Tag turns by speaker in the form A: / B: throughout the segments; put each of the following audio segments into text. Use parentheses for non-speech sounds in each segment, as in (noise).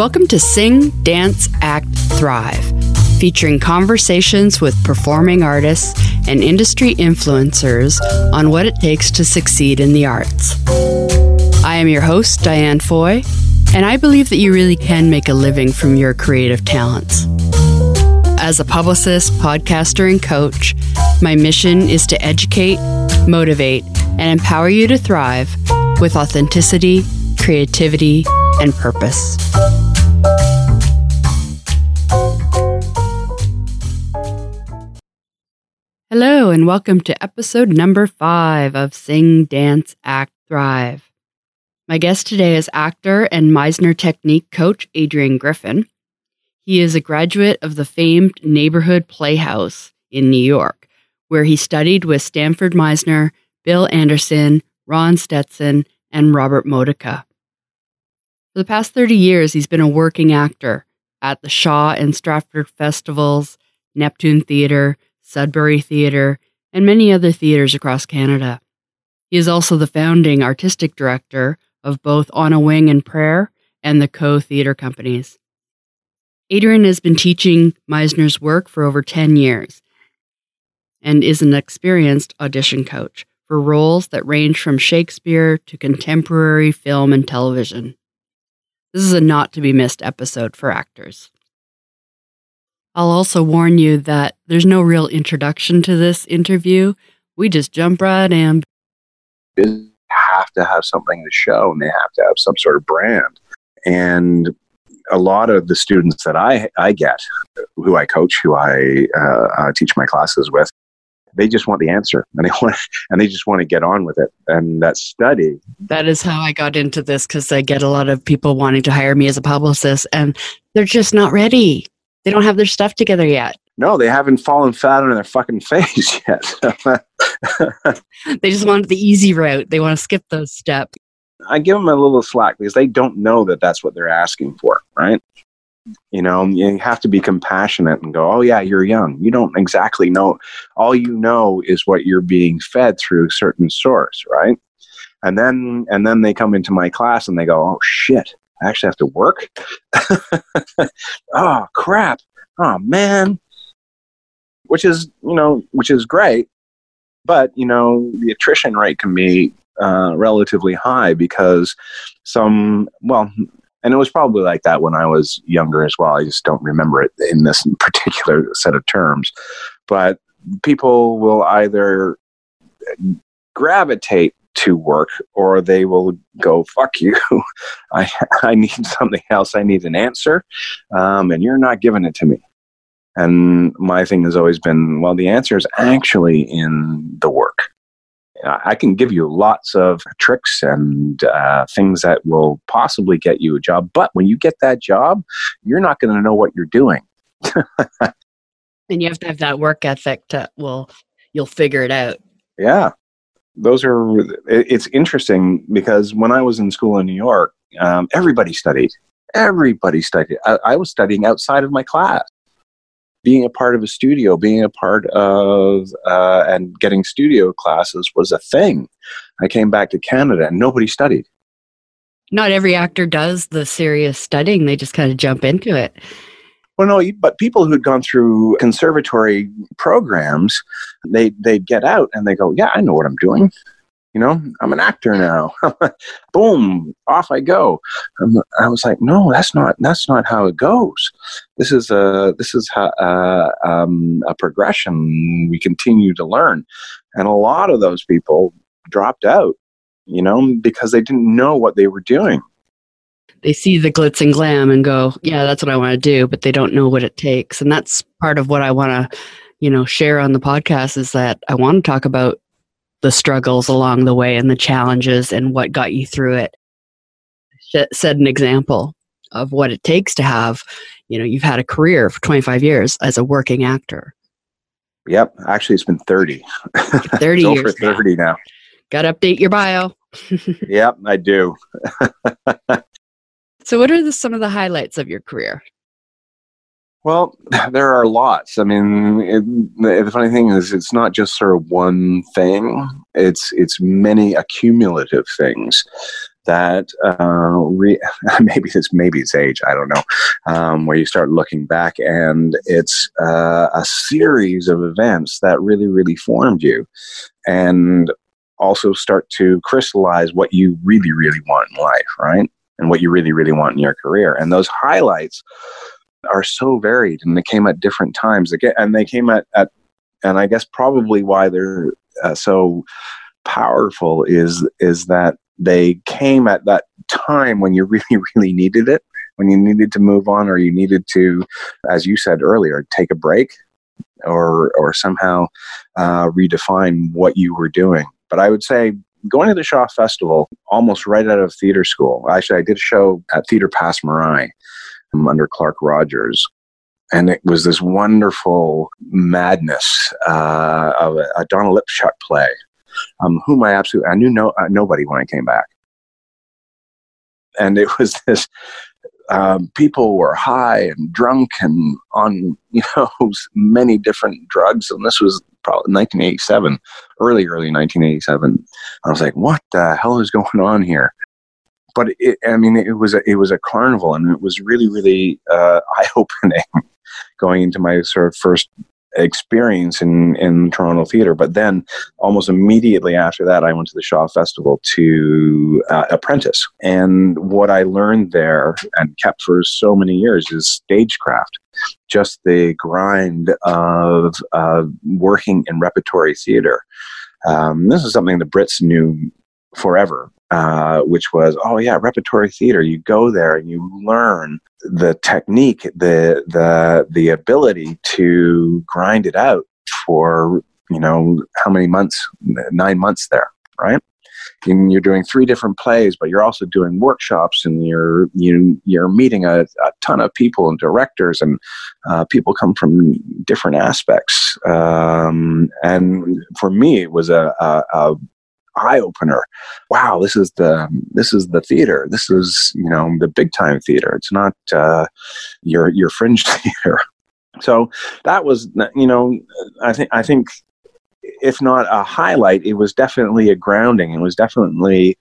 A: Welcome to Sing, Dance, Act, Thrive, featuring conversations with performing artists and industry influencers on what it takes to succeed in the arts. I am your host, Diane Foy, and I believe that you really can make a living from your creative talents. As a publicist, podcaster, and coach, my mission is to educate, motivate, and empower you to thrive with authenticity, creativity, and purpose. Hello, and welcome to episode number five of Sing, Dance, Act, Thrive. My guest today is actor and Meisner Technique coach Adrian Griffin. He is a graduate of the famed Neighborhood Playhouse in New York, where he studied with Sanford Meisner, Bill Alderson, Ron Stetson, and Robert Modica. For the past 30 years, he's been a working actor at the Shaw and Stratford Festivals, Neptune Theatre, Sudbury Theatre, and many other theatres across Canada. He is also the founding artistic director of both On a Wing and Prayer and the Co Theatre Companies. Adrian has been teaching Meisner's work for over 10 years and is an experienced audition coach for roles that range from Shakespeare to contemporary film and television. This is a not to be missed episode for actors. I'll also warn you that there's no real introduction to this interview. We just jump right in.
B: They have to have something to show and they have to have some sort of brand. And a lot of the students that I, I get, who I coach, who I uh, uh, teach my classes with, they just want the answer and they (laughs) want and they just want to get on with it and that study
A: that is how i got into this because i get a lot of people wanting to hire me as a publicist and they're just not ready they don't have their stuff together yet.
B: No they haven't fallen flat on their fucking (laughs) face yet. (laughs)
A: They just want the easy route. They want to skip those steps
B: i give them a little slack because they don't know that that's what they're asking for right? You know you have to be compassionate and go oh yeah you're young. You don't exactly know. All you know is what you're being fed through a certain source right? And then and then they come into my class and they go oh shit i actually have to work oh (laughs) crap oh man which is you know which is great but you know the attrition rate can be uh, relatively high because some well and it was probably like that when I was younger as well. I just don't remember it in this (laughs) particular set of terms. But people will either gravitate to work or they will go fuck you (laughs) i i need something else i need an answer um, and you're not giving it to me and my thing has always been well the answer is actually in the work I can give you lots of tricks and uh, things that will possibly get you a job. But when you get that job, you're not going to know what you're doing. (laughs)
A: and you have to have that work ethic to, well, you'll figure it out.
B: Yeah. Those are, it's interesting because when I was in school in New York, um, everybody studied. Everybody studied. I, I was studying outside of my class being a part of a studio, being a part of uh, and getting studio classes was a thing. I came back to Canada and nobody studied.
A: Not every actor does the serious studying; they just kind of jump into it.
B: Well, no, but people who'd gone through conservatory programs, they they'd get out and they go, "Yeah, I know what I'm doing. You know i'm an actor now. (laughs) Boom off i go. I was like no that's not that's not how it goes. This is a this is how, uh, um, a progression we continue to learn. And a lot of those people dropped out you know because they didn't know what they were doing
A: they see the glitz and glam and go yeah that's what i want to do but they don't know what it takes and that's part of what i want to you know share on the podcast is that i want to talk about the struggles along the way and the challenges and what got you through it. Set an example of what it takes to have, you know, you've had a career for 25 years as a working actor.
B: Yep. Actually, it's been 30.
A: 30 (laughs) years.
B: Over 30 now. now.
A: Got to update your bio. (laughs)
B: yep, I do. (laughs)
A: so, what are the, some of the highlights of your career?
B: Well, (laughs) there are lots. I mean, it, the funny thing is, it's not just sort of one thing. It's it's many accumulative things. that uh, re- (laughs) maybe it's maybe it's age I don't know um, where you start looking back and it's uh, a series of events that really really formed you and also start to crystallize what you really really want in life right and what you really really want in your career. And those highlights are so varied and they came at different times. Again and they came at, at and I guess probably why they're uh, so powerful is is that they came at that time when you (laughs) really really needed it when you needed to move on or you needed to as you said earlier take a break or or somehow uh, redefine what you were doing. But i would say going to the shaw festival almost right out of theater school actually i did a show at theater Passe Muraille um, under Clarke Rogers and it was this wonderful madness uh, of a, a Donald Lipchuk play um, whom I absolutely I knew no uh, nobody when I came back, and it (laughs) was this. Um, people were high and drunk and on (laughs) you know many different drugs, and this was probably 1987, early early 1987. I was like, what the hell is (laughs) going on here? But it, I mean, it was a, it was a carnival, and it was really really uh, (laughs) eye opening going into my sort of first experience in, in Toronto theater. But then almost immediately after that, I went to the Shaw Festival to uh, apprentice. And what I learned there and kept for so many years is stagecraft. Just the grind of uh, working in repertory theater. Um, this is something the Brits knew forever uh, which was, oh yeah, repertory theater. You go there and you learn the technique, the the the ability to grind it out for you know how many months? Nine months there, right? And you're doing three different plays, but you're also doing workshops, and you're you you're meeting a, a ton of people and directors, and uh, people come from different aspects. Um, and for me, it was a, a, a eye opener. Wow, this is the this is the theater. This is you know the big time theater. It's not uh, your your fringe (laughs) theater. So that was you know I think I think if not a highlight, it was definitely a grounding. It was definitely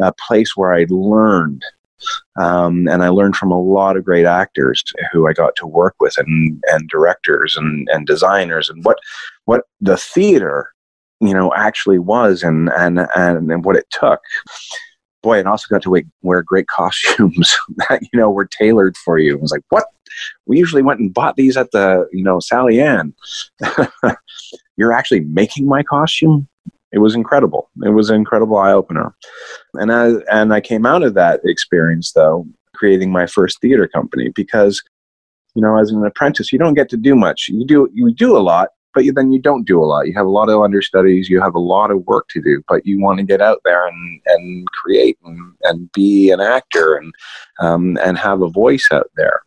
B: a place where I learned. Um, and I learned from a lot of great actors who I got to work with, and, and directors and, and designers, and what what the theater you know actually was and and and, and what it took. Boy and also got to wear great costumes (laughs) that you know were tailored for you. It was like what? We usually went and bought these at the you know sally ann. (laughs) You're actually making my costume? It was incredible. It was an incredible eye-opener. And i and i came out of that experience though creating my first theater company because you know as an apprentice you don't get to do much. You do you do a lot but then you don't do a lot. You have a lot of understudies, you have a lot of work to do, but you want to get out there and, and create and, and be an actor and, um, and have a voice out there.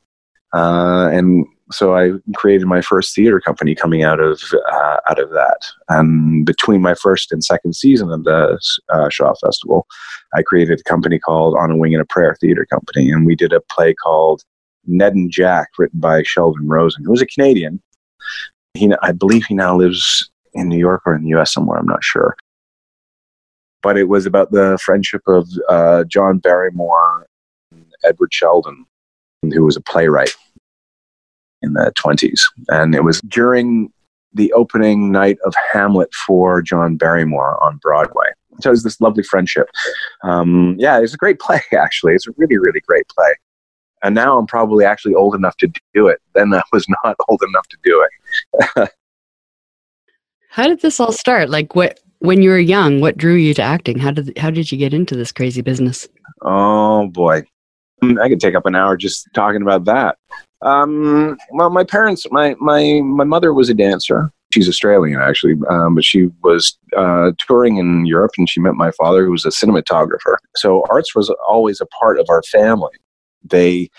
B: Uh, and so I created my first theater company coming out of uh, out of that. And between my first and second season of the uh, Shaw Festival, I created a company called On a Wing and a Prayer Theater Company, and we did a play called Ned and Jack, written by Sheldon Rosen, who was a Canadian, he, I believe he now lives in New York or in the U.S. somewhere. I'm not sure. But it was about the friendship of uh, John Barrymore and Edward Sheldon, who was a playwright in the 20s. And it was during the opening night of Hamlet for John Barrymore on Broadway. So it was this lovely friendship. Um, yeah, it's a great play, (laughs) actually. It's a really, really great play. And now I'm probably actually old enough to do it. Then I was (laughs) not old enough to do it.
A: how did this all start? Like what when you were young, what drew you to acting? How did how did you get into this crazy business?
B: Oh boy. Mm, I could take up an hour just talking about that. Um, well, my parents, my my my mother was a dancer. She's Australian actually, um, but she was uh, touring in Europe, and she met my father, who was a cinematographer. So arts was always a part of our family. They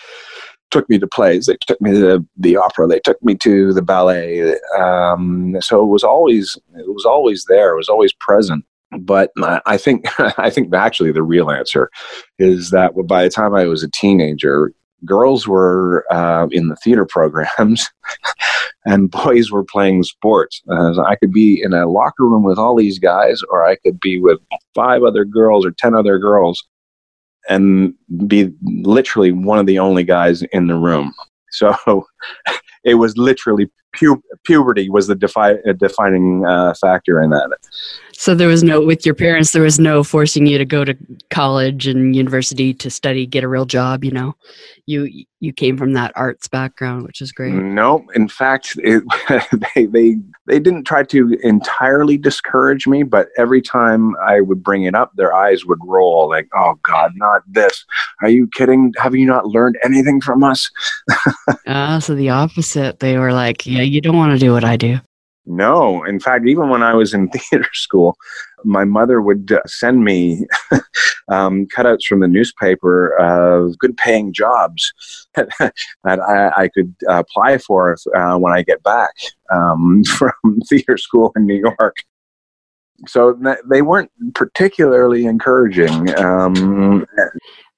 B: took me to plays. They took me to the, opera. They took me to the ballet. Um, so it was always it was always there. It was always present. But I think (laughs) I think actually the real answer is that by the time I was a teenager, girls were uh, in the theater (laughs) programs and boys were playing sports. Uh, I could be in a locker room with all these guys, or I could be with five other girls or ten other girls and be literally one of the only guys in the room. So (laughs) it was literally pu- puberty was the defi- defining uh, factor in that.
A: So there was no with your parents. There was no forcing you to go to college and university to study, get a real job. You know, you you came from that arts background, which is great.
B: No, in fact, it, (laughs) they they they didn't try to entirely discourage me, but every time I would bring it up, their eyes would roll like, "Oh God, not this! Are you kidding? Have you not learned anything from us?" (laughs)
A: Ah, so the opposite. They were like, "Yeah, you don't want to do what I do."
B: No, in fact, even when I was in (laughs) theater school, my mother would uh, send me (laughs) um, cutouts from the newspaper of good paying jobs (laughs) that I, I could apply for uh, when I get back um, from theater school in New York. So they weren't particularly encouraging. Um,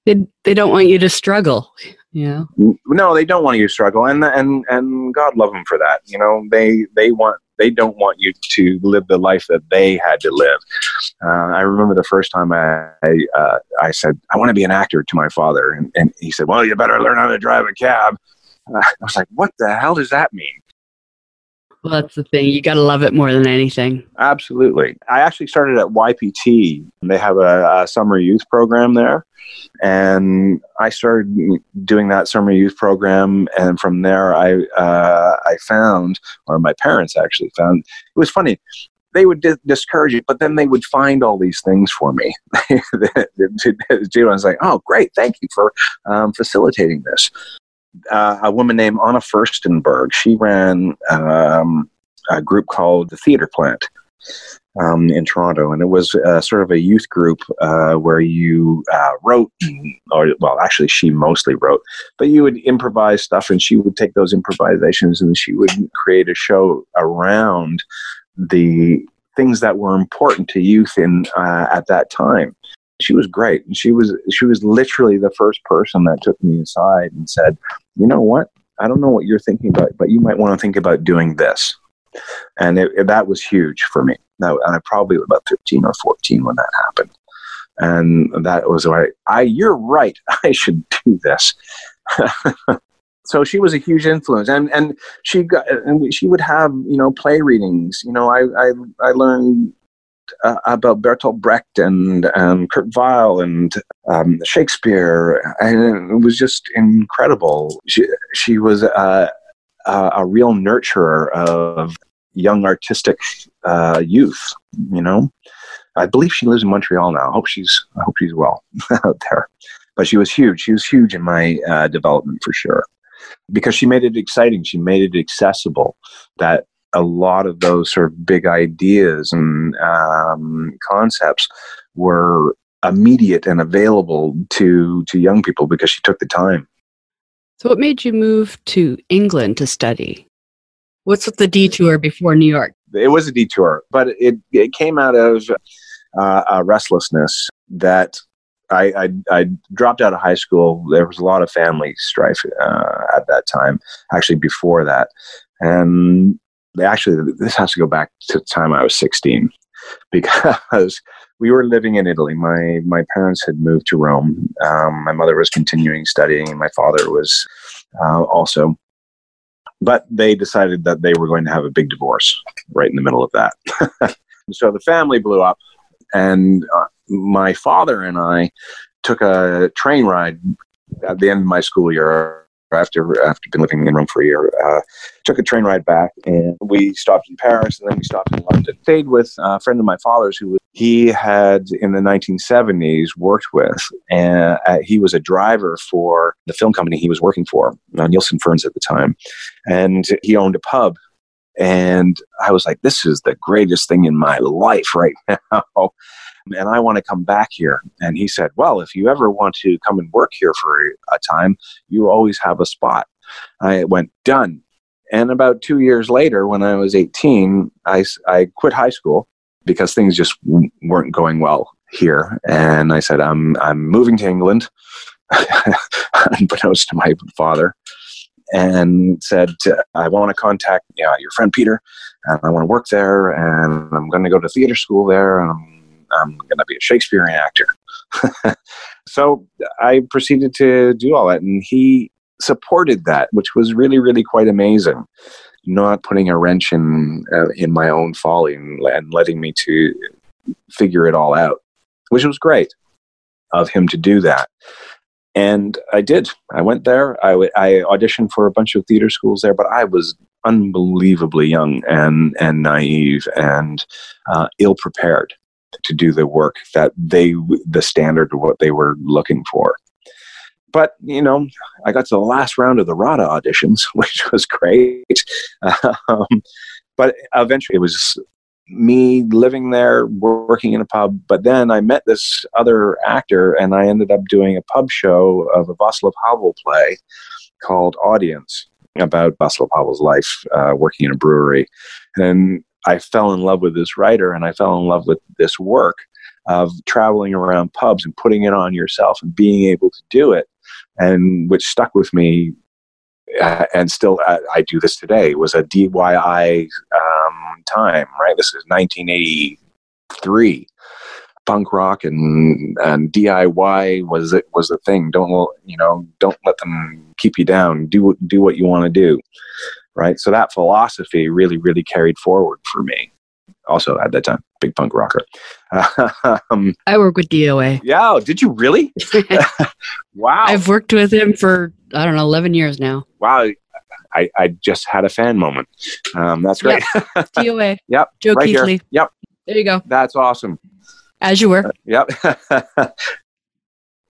A: they, they don't want you to struggle. Yeah.
B: No, they don't want you to struggle, and and and God love them for that. You know, they they want they don't want you to live the life that they had to live. Uh, I remember the first time I I, uh, I said I want to be an actor to my father, and, and he said, "Well, you better learn how to drive a cab." I was like, "What the hell does that mean?"
A: Well, that's the thing. You got to love it more than anything.
B: Absolutely. I actually started at YPT. They have a, a, summer youth program there. And I started doing that summer youth program. And from there, I, uh, I found, or my parents actually found, it was funny. They would di- discourage it, but then they would find all these things for me. I was like, oh, great. Thank you for um, facilitating this uh, a woman named Anna Fuerstenberg. She ran um, a group called the Theater Plant um, in Toronto, and it was uh, sort of a youth group uh, where you uh, wrote, or well, actually, she mostly wrote, but you would improvise stuff, and she would take those improvisations and she would create a show around the things that were important to youth in uh, at that time she was great. And she was she was literally the first person that took me aside and said, "You know what? I don't know what you're thinking about, but you might want to think about doing this." And it, it, that was huge for me. Now, and I probably was about 13 or 14 when that happened. And that was right. I, you're right. (laughs) I should do this. (laughs) so she was a huge influence and and she got and she would have you know play readings you know i i, I learned uh, about Bertolt Brecht and um, Kurt Weill and um, Shakespeare, and it was just incredible. She, she was a, a real nurturer of young artistic uh, youth. You know, I believe she lives in Montreal now. I hope she's I hope she's well (laughs) out there. But she was huge. She was huge in my uh, development for sure because she made it exciting. She made it accessible. That a lot of those sort of big ideas and um, concepts were immediate and available to to young people because she took the time.
A: So, what made you move to England to study? What's with the detour before New York?
B: It was a detour, but it it came out of uh, a restlessness that I, I, I, dropped out of high school. There was a lot of family strife uh, at that time, actually before that, and actually this has to go back to the time I was 16 (laughs) because we were living in Italy. My my parents had moved to Rome. Um, my mother was continuing studying, and my father was uh, also. But they decided that they were going to have a big divorce right in the middle of that. (laughs) so the family blew up, and uh, my father and I took a train ride at the end of my school year after after been living in Rome for a year. Uh, took a train ride back, and we stopped in Paris, and then we stopped in London. Stayed with a friend of my father's who he had in the 1970s worked with, and uh, he was a driver for the film company he was working for, uh, Nielsen Ferns at the time, and he owned a pub. And I was like, "This is the greatest thing in my life right (laughs) now." and I want to come back here. And he said, Well, if you ever want to come and work here for a time, you always have a spot. I went, Done. And about two years later, when I was 18, I, I quit high school because things just weren't going well here. And I said, I'm, I'm moving to England, (laughs) unbeknownst to my father and said, I want to contact you know, your friend Peter, and I want to work there, and I'm going to go to theater school there, and I'm I'm going to be a Shakespearean actor. (laughs) So I proceeded to do all that, and he supported that, which was really, really quite amazing. Not putting a wrench in uh, in my own folly and, and letting me to figure it all out, which was great of him to do that. And I did. I went there. I, w- I auditioned for a bunch of theater schools there, but I was unbelievably young and and naive and uh, ill prepared to do the work that they the standard of what they were looking for but you know i got to the last round of the rada auditions (laughs) which was great (laughs) um, but eventually it was me living there working in a pub but then i met this other actor and i ended up doing a pub show of a Václav Havel play called audience about Václav Havel's life uh, working in a brewery. And I fell in love with this writer and I fell in love with this work of traveling around pubs and putting it on yourself and being able to do it. And which stuck with me and still uh, I do this today. It was a DIY um, time, right? This is 1983 punk rock and and DIY was it was the thing. Don't you know? Don't let them keep you down. Do do what you want to do, right? So that philosophy really really carried forward for me. Also at that time, big punk rocker. (laughs)
A: um, I work with DOA.
B: Yeah, did you really? (laughs) (laughs) wow,
A: I've worked with him for I don't know eleven years now.
B: Wow, I, I just had a fan moment. Um, that's great.
A: Yep. (laughs) DOA.
B: yep.
A: Joe
B: right
A: Keithley.
B: Here. Yep.
A: There you go.
B: That's awesome.
A: As you were.
B: Yep. (laughs)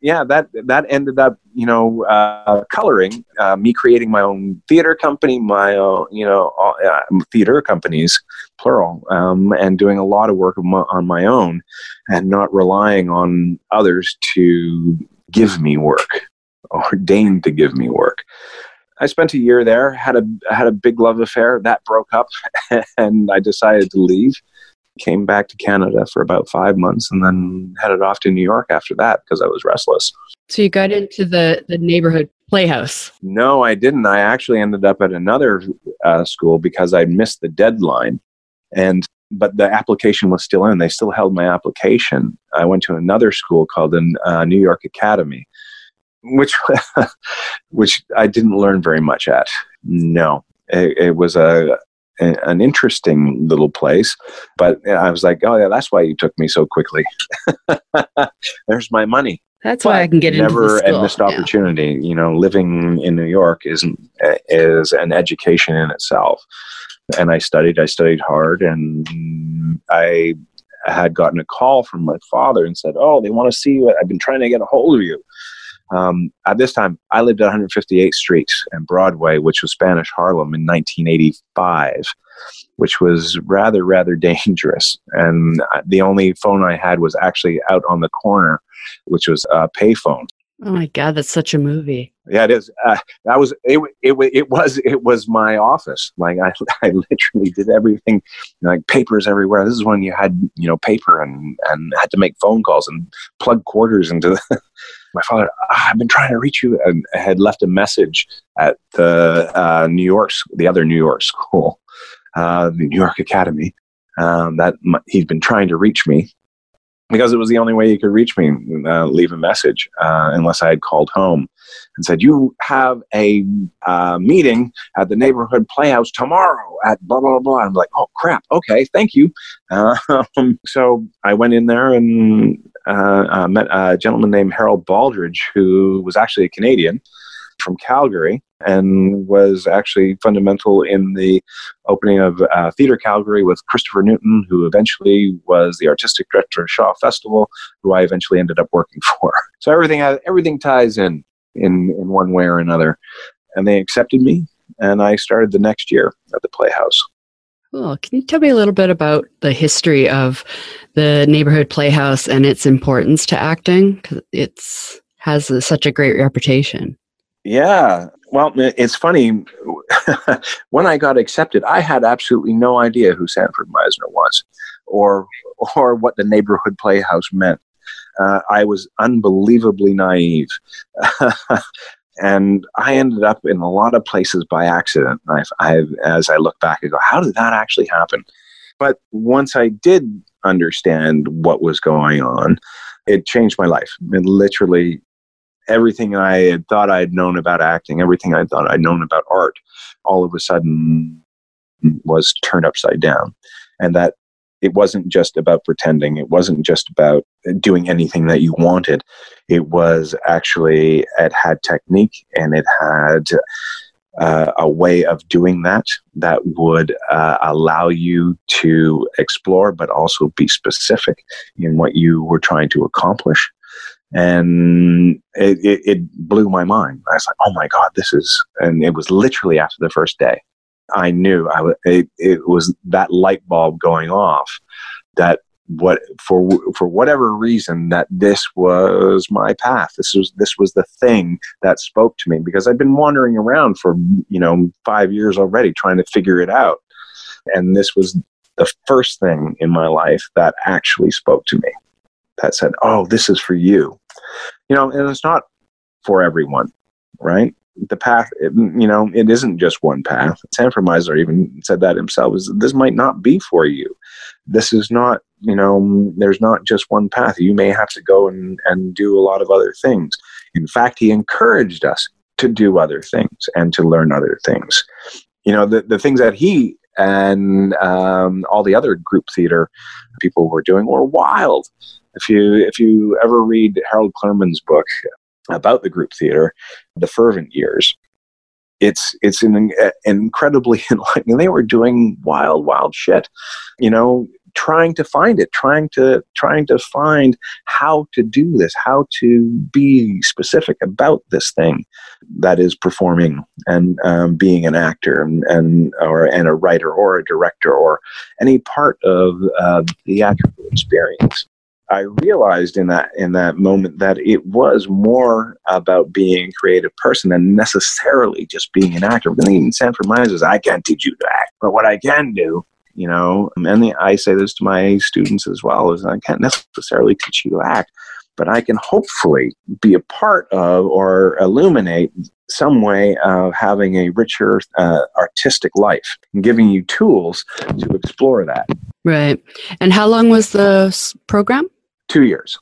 B: yeah, that that ended up, you know, uh, coloring uh, me creating my own theater company, my own, you know, uh, theater companies, plural, um, and doing a lot of work on my own, and not relying on others to give me work or deign to give me work. I spent a year there, had a had a big love affair that broke up, (laughs) and I decided to leave came back to Canada for about five months and then headed off to New York after that because I was restless.
A: So you got into the, the neighborhood playhouse?
B: No, I didn't. I actually ended up at another uh, school because I missed the deadline. And but the application was still in. They still held my application. I went to another school called the uh, New York Academy, which (laughs) which I didn't learn very much at. No, it, it was a an interesting little place. But I was like, oh yeah, that's why you took me so quickly. (laughs) There's my money.
A: That's why I can get into it.
B: never
A: into
B: a missed opportunity. Yeah. You know, living in New York is is an education in itself. And I studied. I studied hard, and I had gotten a call from my father and said, "Oh, they want to see you. I've been trying to get a hold of you." Um, at this time, I lived at 158th Street and Broadway, which was Spanish Harlem in 1985, which was rather, rather (laughs) dangerous. And the only phone I had was actually out on the corner, which was a payphone.
A: Oh my God, that's such a movie.
B: Yeah, it is. Uh, that was it, it. It was it was my office. Like I, (laughs) I literally did everything, like papers everywhere. This is when you had you know paper and and had to make phone calls and plug quarters into the. (laughs) my father, ah, I've been trying to reach you, and had left a message at the uh, New York, the other New York school, uh, the New York Academy, um, that he'd been trying to reach me because it was the only way you could reach me, uh, leave a message, uh, unless I had called home and said, You have a uh, meeting at the neighborhood playhouse tomorrow at blah, blah, blah. I'm like, Oh, crap. Okay. Thank you. (laughs) Um, so I went in there and uh, uh, met a gentleman named Harold Baldridge, who was actually a Canadian from Calgary and was actually fundamental in the opening of uh, Theatre Calgary with Christopher Newton, who eventually was the artistic director of Shaw Festival, who I eventually ended up working (laughs) for. So everything everything ties in in in one way or another, and they accepted me, and I started the next year at the Playhouse.
A: Cool. Can you tell me a little bit about the history of the neighborhood playhouse and its importance to acting? Because it's has a, such a great reputation.
B: Yeah. Well, it's funny. (laughs) when I got accepted, I had absolutely no idea who Sanford Meisner was, or or what the neighborhood playhouse meant. Uh, I was unbelievably naive. (laughs) and I ended up in a lot of places by accident. I, I, as I look back, I go, how did that actually happen? But once I did understand what was going on, it changed my life. It literally everything I had thought I'd known about acting, everything I thought I'd known about art, all of a sudden was turned upside down. And that it wasn't just about pretending, it wasn't just about doing anything that you wanted. It was actually, it had technique and it had uh, a way of doing that that would uh, allow you to explore, but also be specific in what you were trying to accomplish. And it, it, it blew my mind. I was like, oh my God, this is, and it was literally after the first day. I knew I w- it, it was that light bulb going off that what for for whatever reason that this was my path this was this was the thing that spoke to me because i'd been wandering around for you know 5 years already trying to figure it out and this was the first thing in my life that actually spoke to me that said oh this is for you. You know and it's not for everyone right? The path it, you know it isn't just one path. Sanford even said that himself is this might not be for you. This is not you know there's not just one path. You may have to go and, and do a lot of other things. In fact he encouraged us to do other things and to learn other things. You know the, the things that he and um, all the other group theater people were doing were wild if you if you ever read harold Clurman's book about the group theater the fervent years it's it's an, an incredibly (laughs) enlightening. They were doing wild, wild shit. You know, trying to find it trying to trying to find how to do this how to be specific about this thing that is performing and um, being an actor and, and or and a writer or a director or any part of uh, the theatrical experience I realized in that in that moment that it was more about being a creative person than necessarily just being an actor. And even Sanford Meisner I can't teach you to act, but what I can do you know and the, i say this to my students as well is i can't necessarily teach you to act but i can hopefully be a part of or illuminate some way of having a richer uh, artistic life and giving you tools to explore that.
A: Right. And how long was the program
B: two years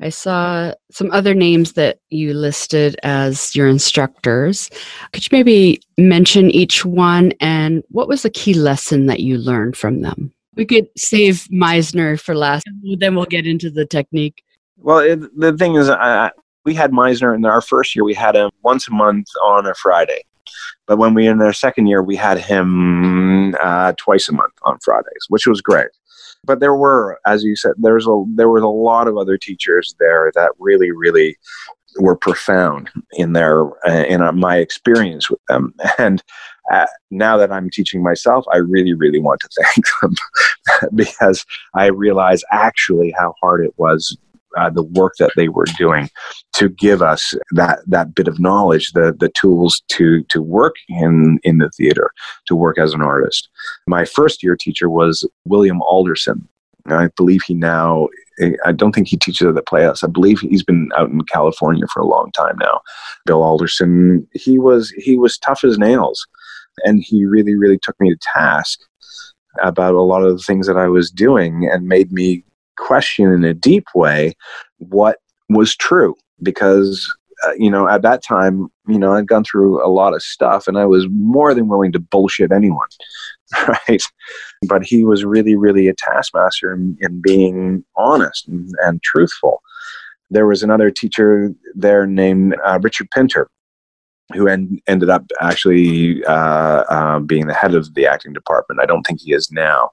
A: I saw some other names that you listed as your instructors. Could you maybe mention each one and what was the key lesson that you learned from them? We could save Meisner for last, then we'll get into the technique.
B: Well, it, the thing is, uh, we had Meisner in our first year, we had him once a month on a Friday. But when we in our second year, we had him uh, twice a month on Fridays, which was great but there were, as you said, there's a there was a lot of other teachers there that really, really were profound in their uh, in uh, my experience with them. (laughs) And uh, now that I'm teaching myself, I really, really want to (laughs) thank them (laughs) because I realize actually how hard it was uh, the work that they were doing to give us that that bit of knowledge, the the tools to to work in in the theater, to work as an artist. My first year teacher was William Alderson. I believe he now. I don't think he teaches at the Playhouse. I believe he's been out in California for a long time now. Bill Alderson. He was he was tough as nails, and he really really took me to task about a lot of the things that I was doing and made me question in a deep way what was true because uh, you know at that time you know i'd gone through a lot of stuff and i was more than willing to bullshit anyone (laughs) right? But he was really really a taskmaster in, in being honest and, and, truthful. There was another teacher there named uh, richard pinter who en- ended up actually uh, uh being the head of the acting department. I don't think he is now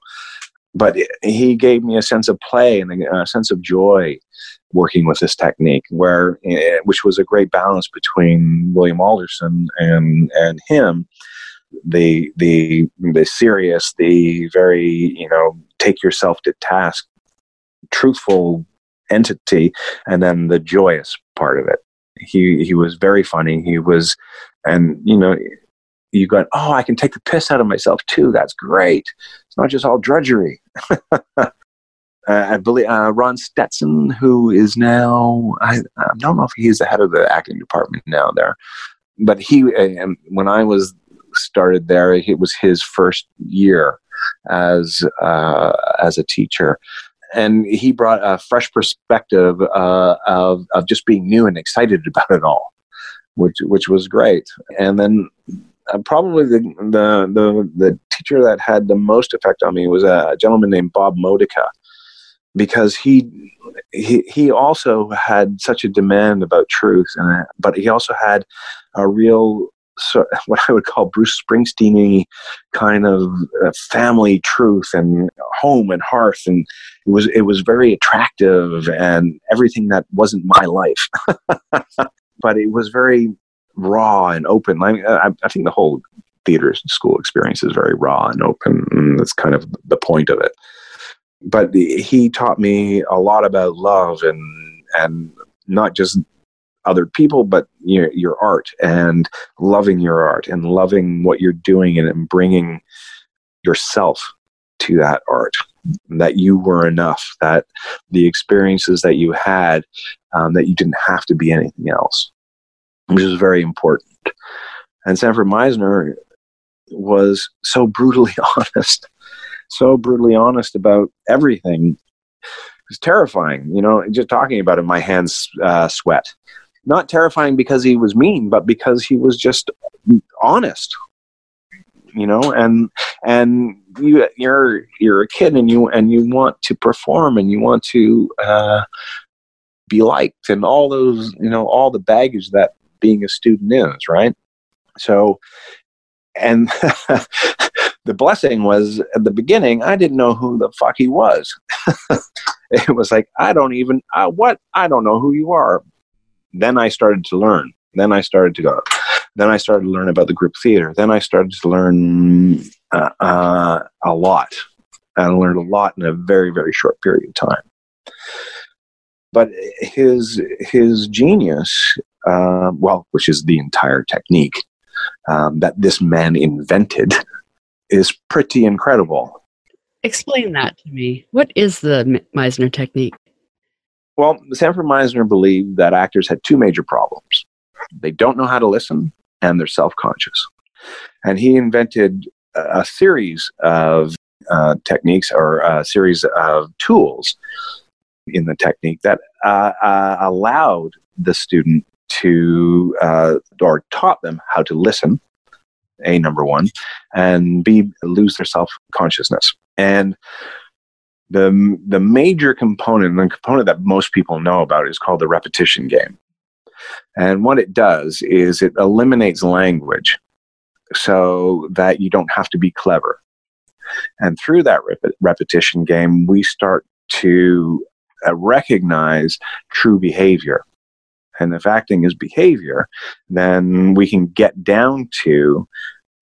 B: but he gave me a sense of play and a sense of joy working with this technique where eh, which was a great balance between William Alderson and and him the the the serious the very you know take yourself to task truthful entity and then the joyous part of it he he was very funny he was and you know you go, oh, I can take the piss out of myself too. That's great. It's not just all drudgery. (laughs) uh, I believe uh, Ron Stetson, who is now, I, I, don't know if he's the head of the acting department now there, but he, uh, when I was started there, it was his first year as uh, as a teacher, and he brought a fresh perspective uh, of of just being new and excited about it all, which which was great. And then uh, probably the, the the the teacher that had the most effect on me was a gentleman named Bob Modica, because he he he also had such a demand about truth, and but he also had a real so (laughs) what I would call Bruce Springsteen kind of uh, family truth and home and hearth, and it was it was very attractive and everything that wasn't my life, (laughs) but it was very raw and open. I, I, I think the whole theater school experience is very raw and open, and that's kind of the point of it. But he taught me a lot about love and and not just other people, but your, your art and loving your art and loving what you're doing and bringing yourself to that art. That you were enough. That the experiences that you had, um, that you didn't have to be anything else, which is very important. And Sanford Meisner was so brutally (laughs) honest, so brutally honest about everything. It was terrifying, you know. Just talking about it, my hands uh, sweat not terrifying because he was mean, but because he was just honest. You know, and and you you're you're a kid and you and you want to perform and you want to uh, be liked and all those you know all the baggage that being a student is right. So, and (laughs) the blessing was at the beginning I didn't know who the fuck he was. (laughs) it was like I don't even uh, what I don't know who you are then I started to learn. Then I started to go. Then I started to learn about the group theater. Then I started to learn uh, uh, a lot. I learned a lot in a very very short period of time. But his his genius, uh, well, which is the entire technique um, that this man invented, is pretty incredible.
A: Explain that to me. What is the Meisner technique?
B: Well, Sanford Meisner believed that actors had two major problems they don't know how to listen, and they're self conscious. And he invented a series of uh, techniques or a series of tools in the technique that uh, uh, allowed the student to, uh, or taught them how to listen, A, number one, and B, lose their self consciousness. And the the major component, the component that most people know about, is called the repetition game. And what it does is it eliminates language so that you don't have to be clever. And through that rep- repetition game, we start to uh, recognize true behavior. And if acting is behavior, then we can get down to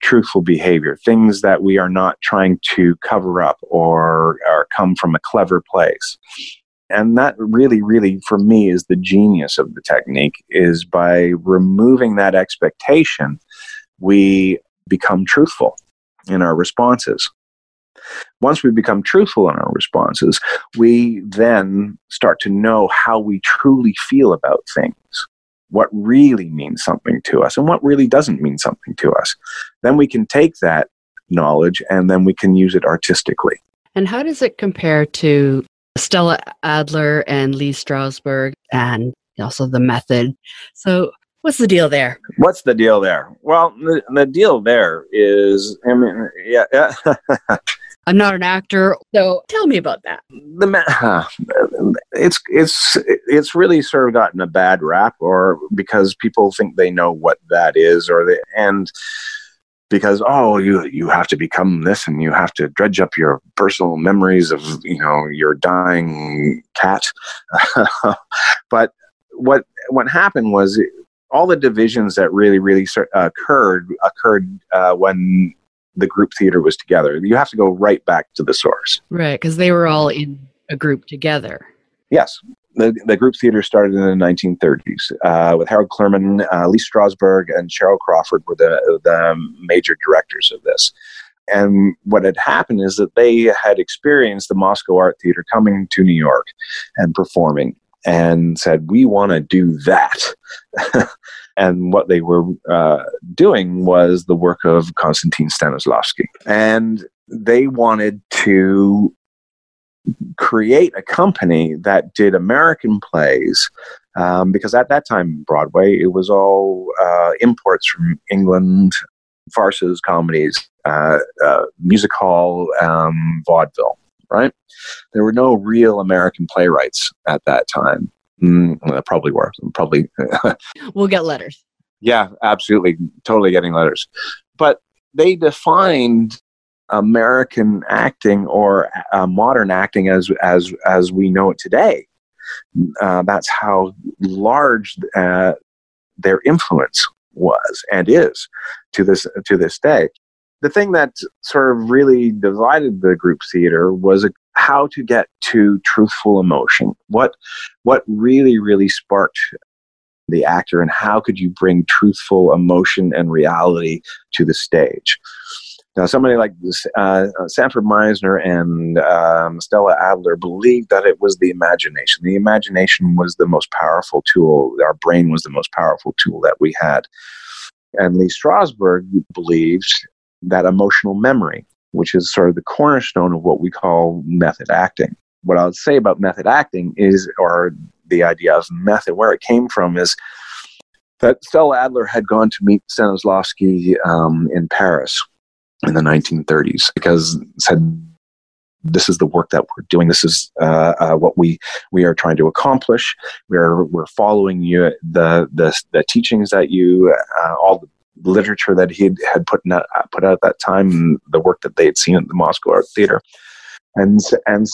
B: truthful behavior, things that we are not trying to cover up or, or come from a clever place. And that really, really, for me, is the genius of the technique, is by removing that expectation, we become truthful in our responses. Once we become truthful in our responses, we then start to know how we truly feel about things what really means something to us and what really doesn't mean something to us. Then we can take that knowledge and then we can use it artistically.
A: And how does it compare to Stella Adler and Lee Strasberg and also the method? So, what's the deal there?
B: What's the deal there? Well, the, the deal there is, I mean, yeah. yeah. (laughs)
A: I'm not an actor, so tell me about that.
B: The it's it's it's really sort of gotten a bad rap, or because people think they know what that is, or they and because oh you you have to become this and you have to dredge up your personal memories of you know your dying cat (laughs) but what what happened was all the divisions that really really occurred occurred uh, when the group theater was together. You have to go right back to the source.
A: Right, because they were all in a group together.
B: Yes. The, the group theater started in the 1930s uh, with Harold Clurman, uh, Lee Strasberg, and Cheryl Crawford were the, the major directors of this. And what had happened is that they had experienced the Moscow Art Theater coming to New York and performing and said, We want to do that. (laughs) And what they were uh, doing was the work of Konstantin Stanislavski. And they wanted to create a company that did American plays. Um, because at that time, Broadway, it was all uh, imports from England, farces, comedies, uh, uh, music hall, um, vaudeville, right? There were no real American playwrights at that time. Mm, probably were. Probably. (laughs)
A: we'll get letters.
B: Yeah, absolutely. Totally getting letters. But they defined American acting or uh, modern acting as as as we know it today. Uh, that's how large uh, their influence was and is to this to this day. The thing that sort of really divided the group theater was how to get to truthful emotion. What what really really sparked the actor, and how could you bring truthful emotion and reality to the stage? Now, somebody like uh, Sanford Meisner and um, Stella Adler believed that it was the imagination. The imagination was the most powerful tool. Our brain was the most powerful tool that we had. And Lee Strasberg believed that emotional memory, which is sort of the cornerstone of what we call method acting. What I would say about method acting is, or the idea of method, where it came from is that Stella Adler had gone to meet Stanislavski um, in Paris in the 1930s because said this is the work that we're doing. This is uh, uh, what we we are trying to accomplish. We're we're following you the the, the teachings that you uh, all the literature that he had put out, put out at that time, the work that they had seen at the Moscow Art Theater, and and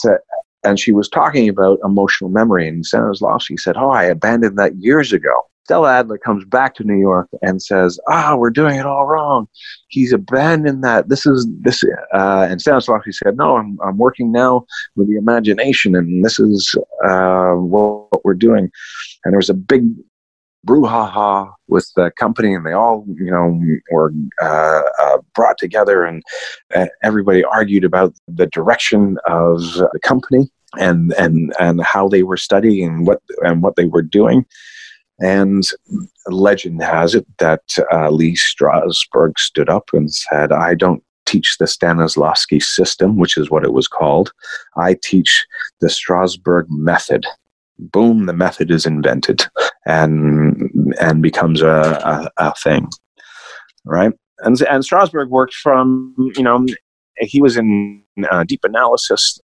B: and she was talking about emotional memory. And Stanislavski said, "Oh, I abandoned that years ago." Stella Adler comes back to New York and says, "Ah, we're doing it all wrong. He's abandoned that. This is this." Uh, and Stanislavski said, "No, I'm I'm working now with the imagination, and this is uh, what, what we're doing." And there was a big brouhaha with the company, and they all, you know, were uh, uh, brought together, and everybody argued about the direction of the company and and and how they were studying and what and what they were doing. And legend has it that uh, Lee Strasberg stood up and said, I don't teach the Stanislavski system, which is what it was called. I teach the Strasberg method. Boom, the method is invented (laughs) and and becomes a, a, a thing. Right? And, and Strasberg worked from, you know, he was in uh, deep analysis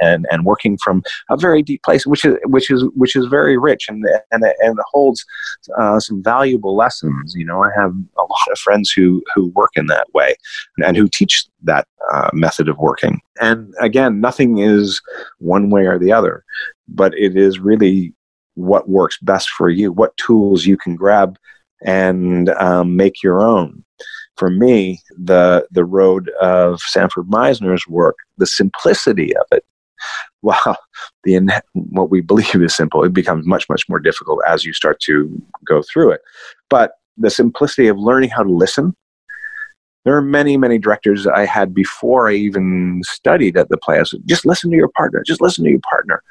B: and and working from a very deep place, which is which is which is very rich and and and holds uh, some valuable lessons. You know, I have a lot of friends who who work in that way and who teach that uh, method of working. And again, nothing is one way or the other, but it is really what works best for you, what tools you can grab and um, make your own for me, the the road of Sanford Meisner's work, the simplicity of it, (laughs) while the what we believe is simple, it becomes much much more difficult as you start to go through it. But the simplicity of learning how to listen. There are many, many directors I had before I even studied at the play. I said, just listen to your partner. Just listen to your partner.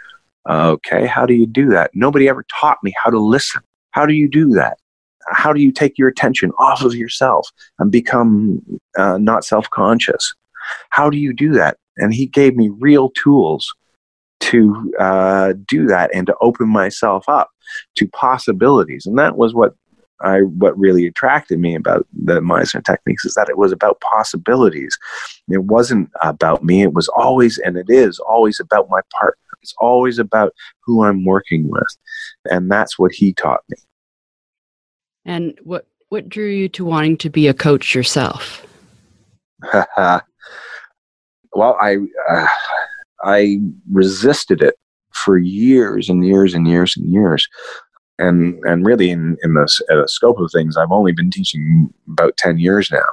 B: Okay, how do you do that? Nobody ever taught me how to listen. How do you do that? How do you take your attention off of yourself and become uh, not self conscious? How do you do that? And he gave me real tools to uh, do that and to open myself up to possibilities. And that was what I what really attracted me about the Meisner techniques is that it was about possibilities. It wasn't about me. It was always and it is always about my partner. It's always about who I'm working with, and that's what he taught me.
A: And what what drew you to wanting to be a coach yourself? (laughs)
B: well, I uh, I resisted it for years and years and years and years. And, and really, in, in the, uh, scope of things, I've only been teaching about 10 years now.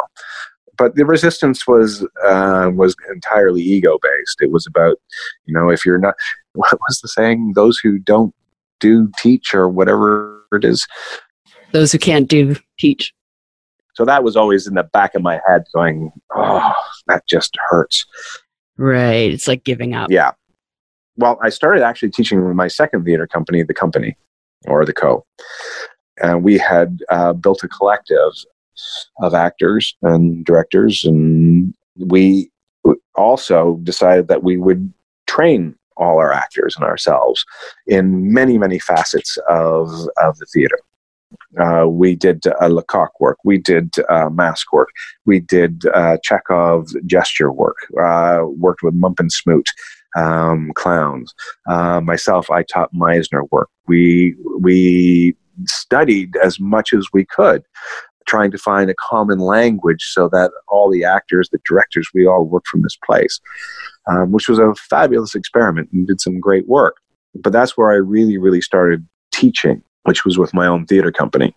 B: But the resistance was uh, was entirely ego based. It was about, you know, if you're not, (laughs) what was the saying? Those who don't do teach or whatever it is.
A: Those who can't do teach.
B: So that was always in the back of my head going, oh, that just hurts.
A: Right. It's like giving up.
B: Yeah. Well, I started actually teaching with my second theater company, The Company, or The Co. And we had uh, built a collective of actors and directors, and we also decided that we would train all our actors and ourselves in many, many facets of, of the theater. Uh, we did uh, Lecoq work. We did uh, mask work. We did uh, Chekhov gesture work. Uh, worked with Mump and Smoot um, clowns. Uh, myself, I taught Meisner work. We we studied as much as we could trying to find a common language so that all the actors, the directors, we all work from this place, um, which was a fabulous experiment and did some great work. But that's where I really, really started teaching, which was with my own theater company.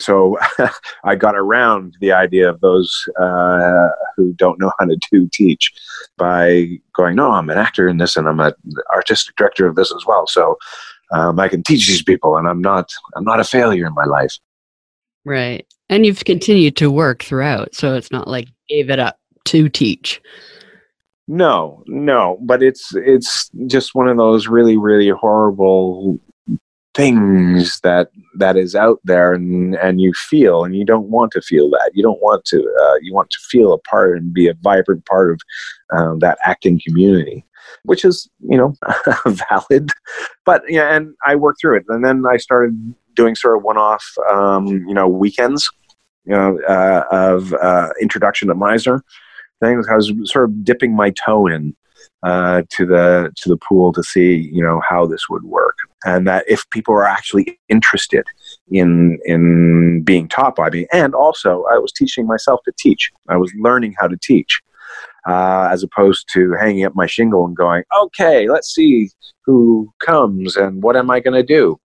B: So (laughs) I got around the idea of those uh, who don't know how to do teach by going, no, I'm an actor in this and I'm an artistic director of this as well. So um, I can teach these people and I'm not, I'm not a failure in my life.
A: Right. And you've continued to work throughout, so it's not like gave it up to teach.
B: No, no, but it's it's just one of those really really horrible things that that is out there and and you feel and you don't want to feel that. You don't want to uh, you want to feel a part and be a vibrant part of um, that acting community which is you know (laughs) valid. But yeah and i worked through it and then i started doing sort of one-off um, you know weekends you know, uh, of uh, introduction to Meisner things. I was sort of dipping my toe in uh, to the to the pool to see you know how this would work, and that if people are actually interested in in being taught by me, and also I was teaching myself to teach. I was learning how to teach. Uh, as opposed to hanging up my shingle and going, okay, let's see who comes and what am I going to do.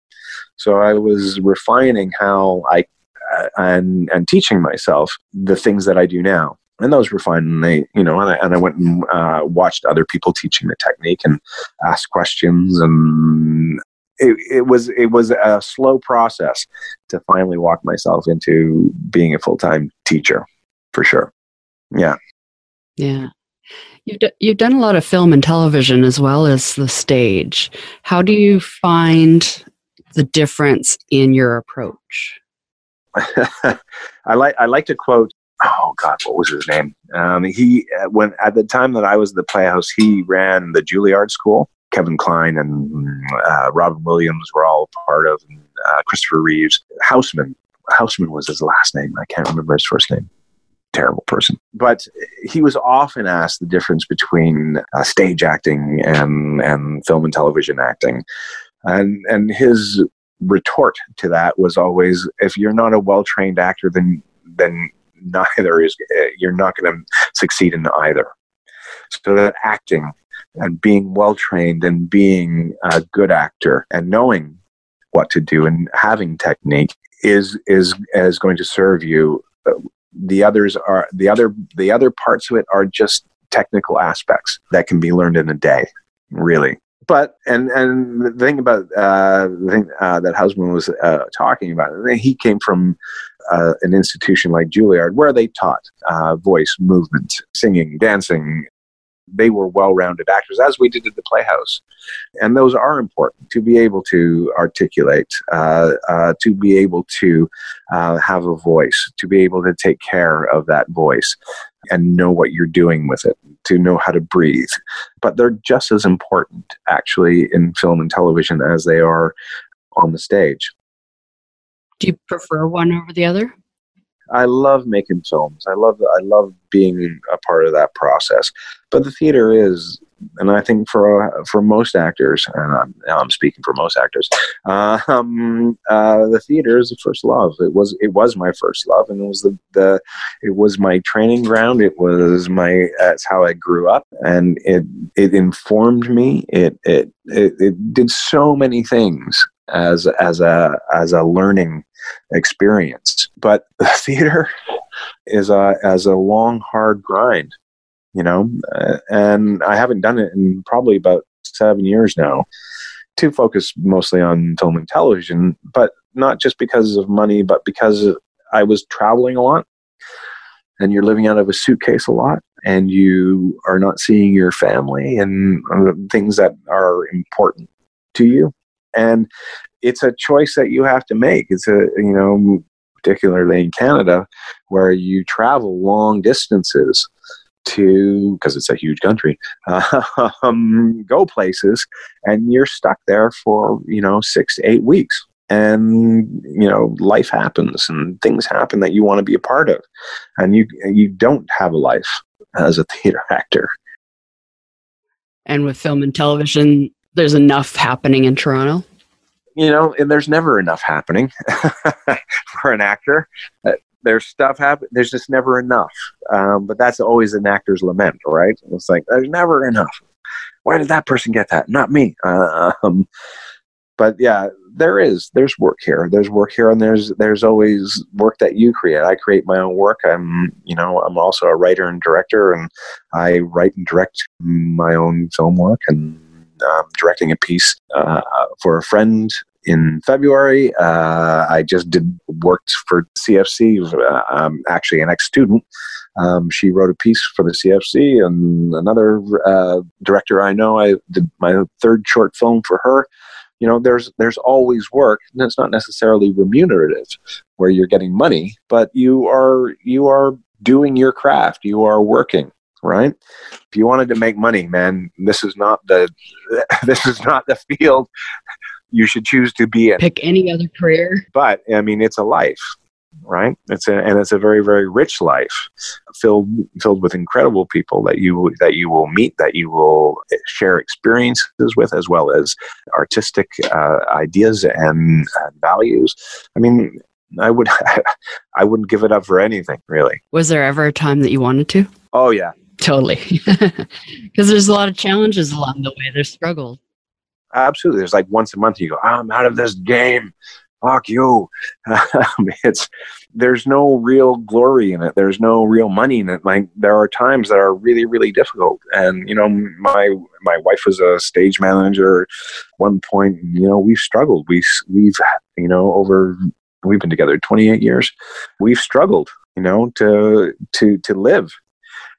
B: So I was refining how I and and teaching myself the things that I do now. And those were fun. And they, you know, and I, and I went and uh, watched other people teaching the technique and asked questions. And it, it was it was a slow process to finally walk myself into being a full time teacher, for sure. Yeah.
A: Yeah. You've, d- you've done a lot of film and television as well as the stage. How do you find the difference in your approach? (laughs)
B: I like I like to quote. Oh God, what was his name? Um, he uh, when at the time that I was at the Playhouse, he ran the Juilliard School. Kevin Kline and uh, Robin Williams were all part of, and, uh, Christopher Reeves. Houseman, Houseman was his last name. I can't remember his first name. Terrible person, but he was often asked the difference between uh, stage acting and and film and television acting, and and his retort to that was always if you're not a well-trained actor then then neither is eh, you're not going to succeed in either. So that acting and being well trained and being a good actor and knowing what to do and having technique is is is going to serve you. The others are the other the other parts of it are just technical aspects that can be learned in a day really but and and the thing about uh, the thing uh, that Houseman was uh, talking about, he came from uh, an institution like Juilliard where they taught uh, voice, movement, singing, dancing. They were well-rounded actors, as we did at the Playhouse, and those are important to be able to articulate, uh, to be able to have a voice, to be able to take care of that voice, and know what you're doing with it to know how to breathe. But they're just as important, actually, in film and television as they are on the stage.
A: Do you prefer one over the other?
B: I love making films. I love I love being a part of that process. But the theater is and I think for uh, for most actors, and I'm, I'm speaking for most actors, (laughs) um, uh, the theater is the first love. It was it was my first love, and it was the, the it was my training ground. It was my that's how I grew up, and it it informed me. It it it, it did so many things as as a as a learning experience. But (laughs) the theater is a as a long hard grind you know, uh, and I haven't done it in probably about seven years now to focus mostly on film and television, but not just because of money, but because I was traveling a lot and you're living out of a suitcase a lot and you are not seeing your family and things that are important to you. And it's a choice that you have to make. It's a, you know, particularly in Canada, where you travel long distances to because it's a huge country (laughs) um, go places and you're stuck there for you know six to eight weeks. And you know life happens and things happen that you want to be a part of. And you you don't have a life as a theater actor.
A: And with film and television there's enough happening in toronto?
B: You know and there's never enough happening (laughs) for an actor. Uh, there's stuff happen there's just never enough. Um, but that's always an actor's lament right? It's like there's never enough. Why did that person get that? Not me. (laughs) Um, but yeah there is there's work here. There's work here and there's there's always work that you create. I create my own work. I'm you know i'm also a writer and director and i write and direct my own film work and um, directing a piece uh, for a friend in February. Uh, I just did worked for CFC. Uh, um, actually, an ex-student. Um, she wrote a piece for the CFC, and another uh, director I know. I did my third short film for her you know there's there's always work and it's not necessarily remunerative where you're getting money but you are you are doing your craft you are working right if you wanted to make money man this is not the (laughs) this is not the field you should choose to be in
A: pick any other career
B: but i mean it's a life right? It's a, and it's a very very rich life, filled filled with incredible people that you that you will meet, that you will share experiences with, as well as artistic uh, ideas and, and values. I mean, I would (laughs) I wouldn't give it up for anything, really.
A: Was there ever a time that you wanted to?
B: Oh yeah,
A: totally. (laughs) Because there's a lot of challenges along the way. There's struggles.
B: Absolutely. There's like once a month you go, I'm out of this game fuck you. (laughs) Um, it's there's no real glory in it. There's no real money in it. Like there are times that are really, really difficult. And you know, my my wife was a stage manager. At one point, you know, we've struggled. We we've you know over we've been together 28 years. We've struggled, you know, to to to live,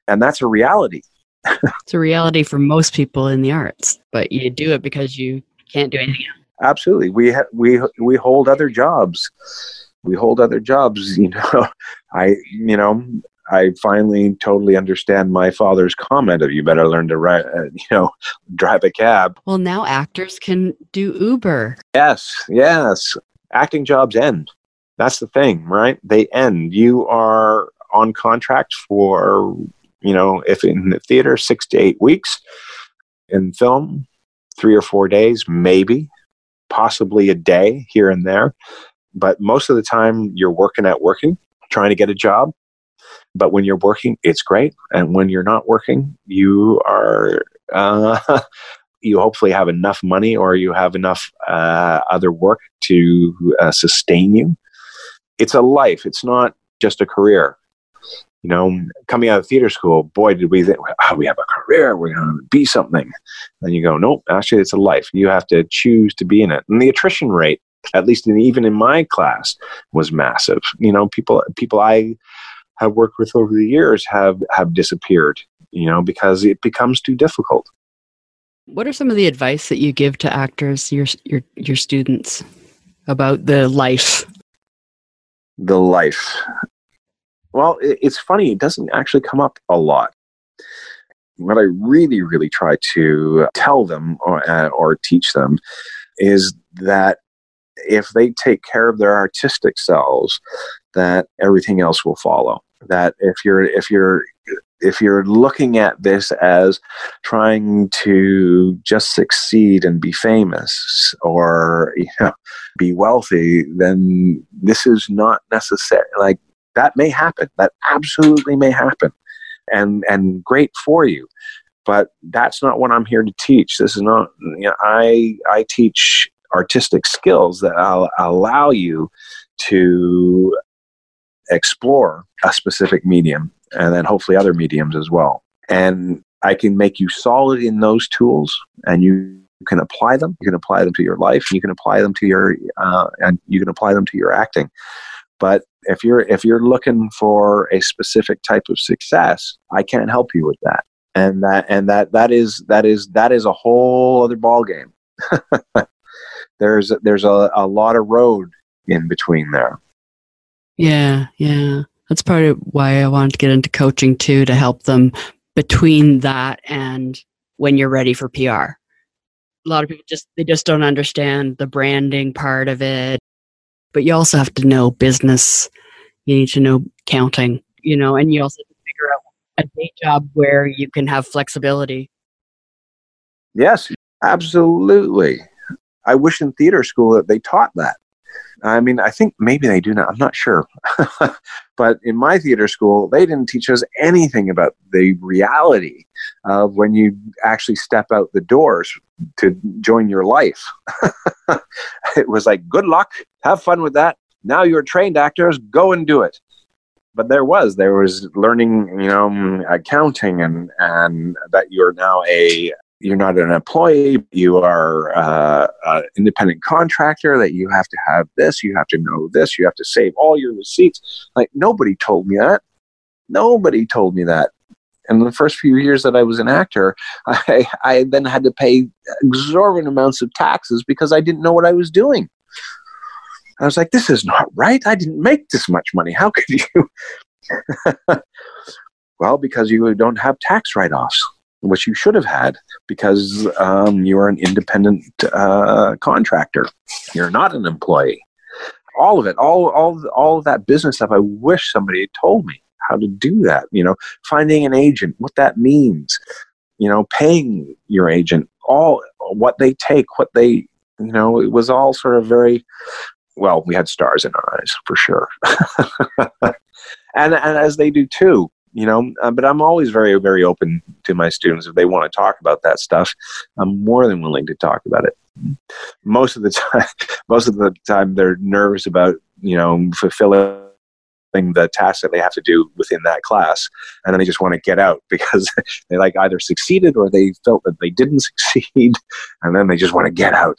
B: and that's a reality.
A: it's a reality for most people in the arts, but you do it because you can't do anything else.
B: Absolutely. We ha- we we hold other jobs. We hold other jobs (laughs) you know. I you know i finally totally understand my father's comment of you better learn to ride, uh, you know drive a cab.
A: Well now actors can do uber.
B: Yes yes. Acting jobs end. That's the thing right? They end. You are on contract for you know if in the theater six to eight weeks in film three or four days maybe possibly a day here and there. But most of the time, you're working at working, trying to get a job. But when you're working, it's great. And when you're not working, you are, uh, (laughs) you hopefully have enough money or you have enough uh, other work to uh, sustain you. It's a life, it's not just a career you know, coming out of theater school, boy, did we think, oh, we have a career, we're going to be something. Then you go, nope, actually, it's a life. You have to choose to be in it. And the attrition rate, at least in, even in my class, was massive. You know, people people I have worked with over the years have have disappeared. You know, because it becomes too difficult.
A: What are some of the advice that you give to actors, your your your students, about the life?
B: The life well, it's funny, it doesn't actually come up a lot. What I really, really try to tell them or, uh, or teach them is that if they take care of their artistic selves, that everything else will follow. That if you're if you're if you're looking at this as trying to just succeed and be famous or you know be wealthy then this is not necessary like that may happen. That absolutely may happen. And and great for you. But that's not what I'm here to teach. This is not you know, I I teach artistic skills that I'll allow you to explore a specific medium and then hopefully other mediums as well. And I can make you solid in those tools and you can apply them. You can apply them to your life. You can apply them to your uh, and you can apply them to your acting. But if you're if you're looking for a specific type of success, I can't help you with that. And that and that that is that is that is a whole other ball game. (laughs) there's there's a, a lot of road in between there.
A: Yeah, yeah. That's part of why I wanted to get into coaching too, to help them between that and when you're ready for PR. A lot of people just they just don't understand the branding part of it. But you also have to know business. You need to know counting, you know, and you also have to figure out a day job where you can have flexibility.
B: Yes, absolutely. I wish in theater school that they taught that. I mean, I think maybe they do now. I'm not sure. (laughs) but in my theater school, they didn't teach us anything about the reality of when you actually step out the doors to join your life. (laughs) it was like, good luck, have fun with that. Now you're trained actors, go and do it. But there was, there was learning, you know, mm, accounting and, and that you're now a you're not an employee you are uh, an independent contractor that you have to have this you have to know this you have to save all your receipts. Like nobody told me that. Nobody told me that. And the first few years that i was an actor (laughs) i, I then had to pay exorbitant amounts of taxes because i didn't know what i was doing. I was like this is not right. I didn't make this much money. How could you? (laughs) Well because you don't have tax write-offs which you should have had because um, you're an independent uh, contractor. You're not an employee. All of it, all all all of that business stuff. I wish somebody had told me how to do that. You know, finding an agent, what that means. You know, paying your agent, all what they take, what they. You know, it was all sort of very. Well, we had stars in our eyes for sure, (laughs) and and as they do too you know uh, but i'm always very very open to my students if they want to talk about that stuff. I'm more than willing to talk about it. Most of the (laughs) time most of the time they're nervous about you know fulfilling the tasks that they have to do within that class and then they just want to get out (laughs) because they like either succeeded or they felt that they didn't (laughs) succeed and then they just want to get out.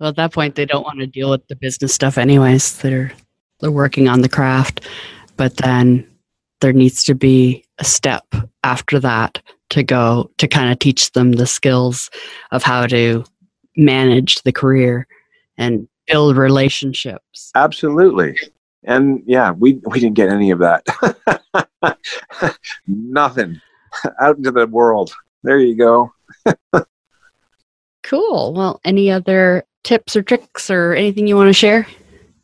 A: Well at that point they don't want to deal with the business stuff anyways. They're they're working on the craft but then there needs to be a step after that to go to kind of teach them the skills of how to manage the career and build relationships.
B: Absolutely. And yeah, we, we didn't get any of that. (laughs) Nothing. Out into the world. There you go.
A: cool. Well, any other tips or tricks or anything you want to share?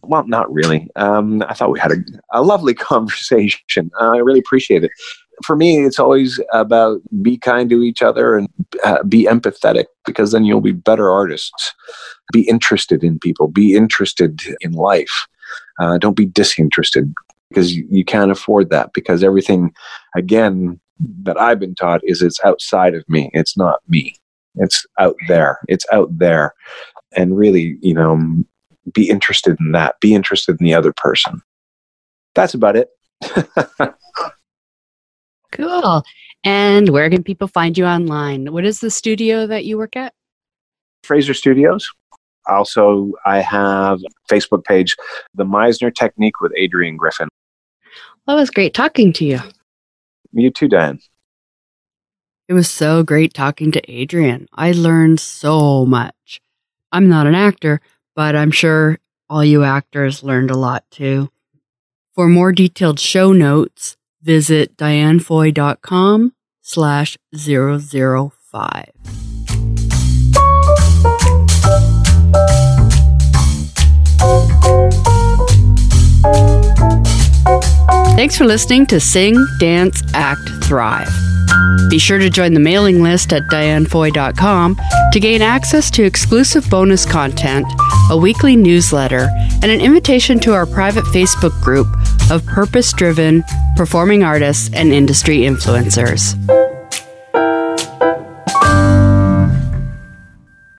B: Well, not really. Um, I thought we had a, a lovely (laughs) conversation. Uh, I really appreciate it. For me, it's always about be kind to each other and uh, be empathetic because then you'll be better artists. Be interested in people, be interested in life. Uh, don't be disinterested because you, you can't afford that because everything, again, that I've been taught is it's outside of me. It's not me. It's out there. It's out there. And really, you know, be interested in that. Be interested in the other person. That's about it. (laughs)
A: cool. And where can people find you online? What is the studio that you work at?
B: Fraser Studios. Also, I have Facebook page, The Meisner Technique with Adrian Griffin.
A: Well, it was great talking to you.
B: You too, Diane.
A: It was so great talking to Adrian. I learned so much. I'm not an actor, but I'm sure all you actors learned a lot too. For more detailed show notes, visit dianefoy.com slash 005. Thanks for listening to Sing, Dance, Act, Thrive. Be sure to join the mailing list at dianefoy.com to gain access to exclusive bonus content, a weekly newsletter, and an invitation to our private Facebook group of purpose driven performing artists and industry influencers.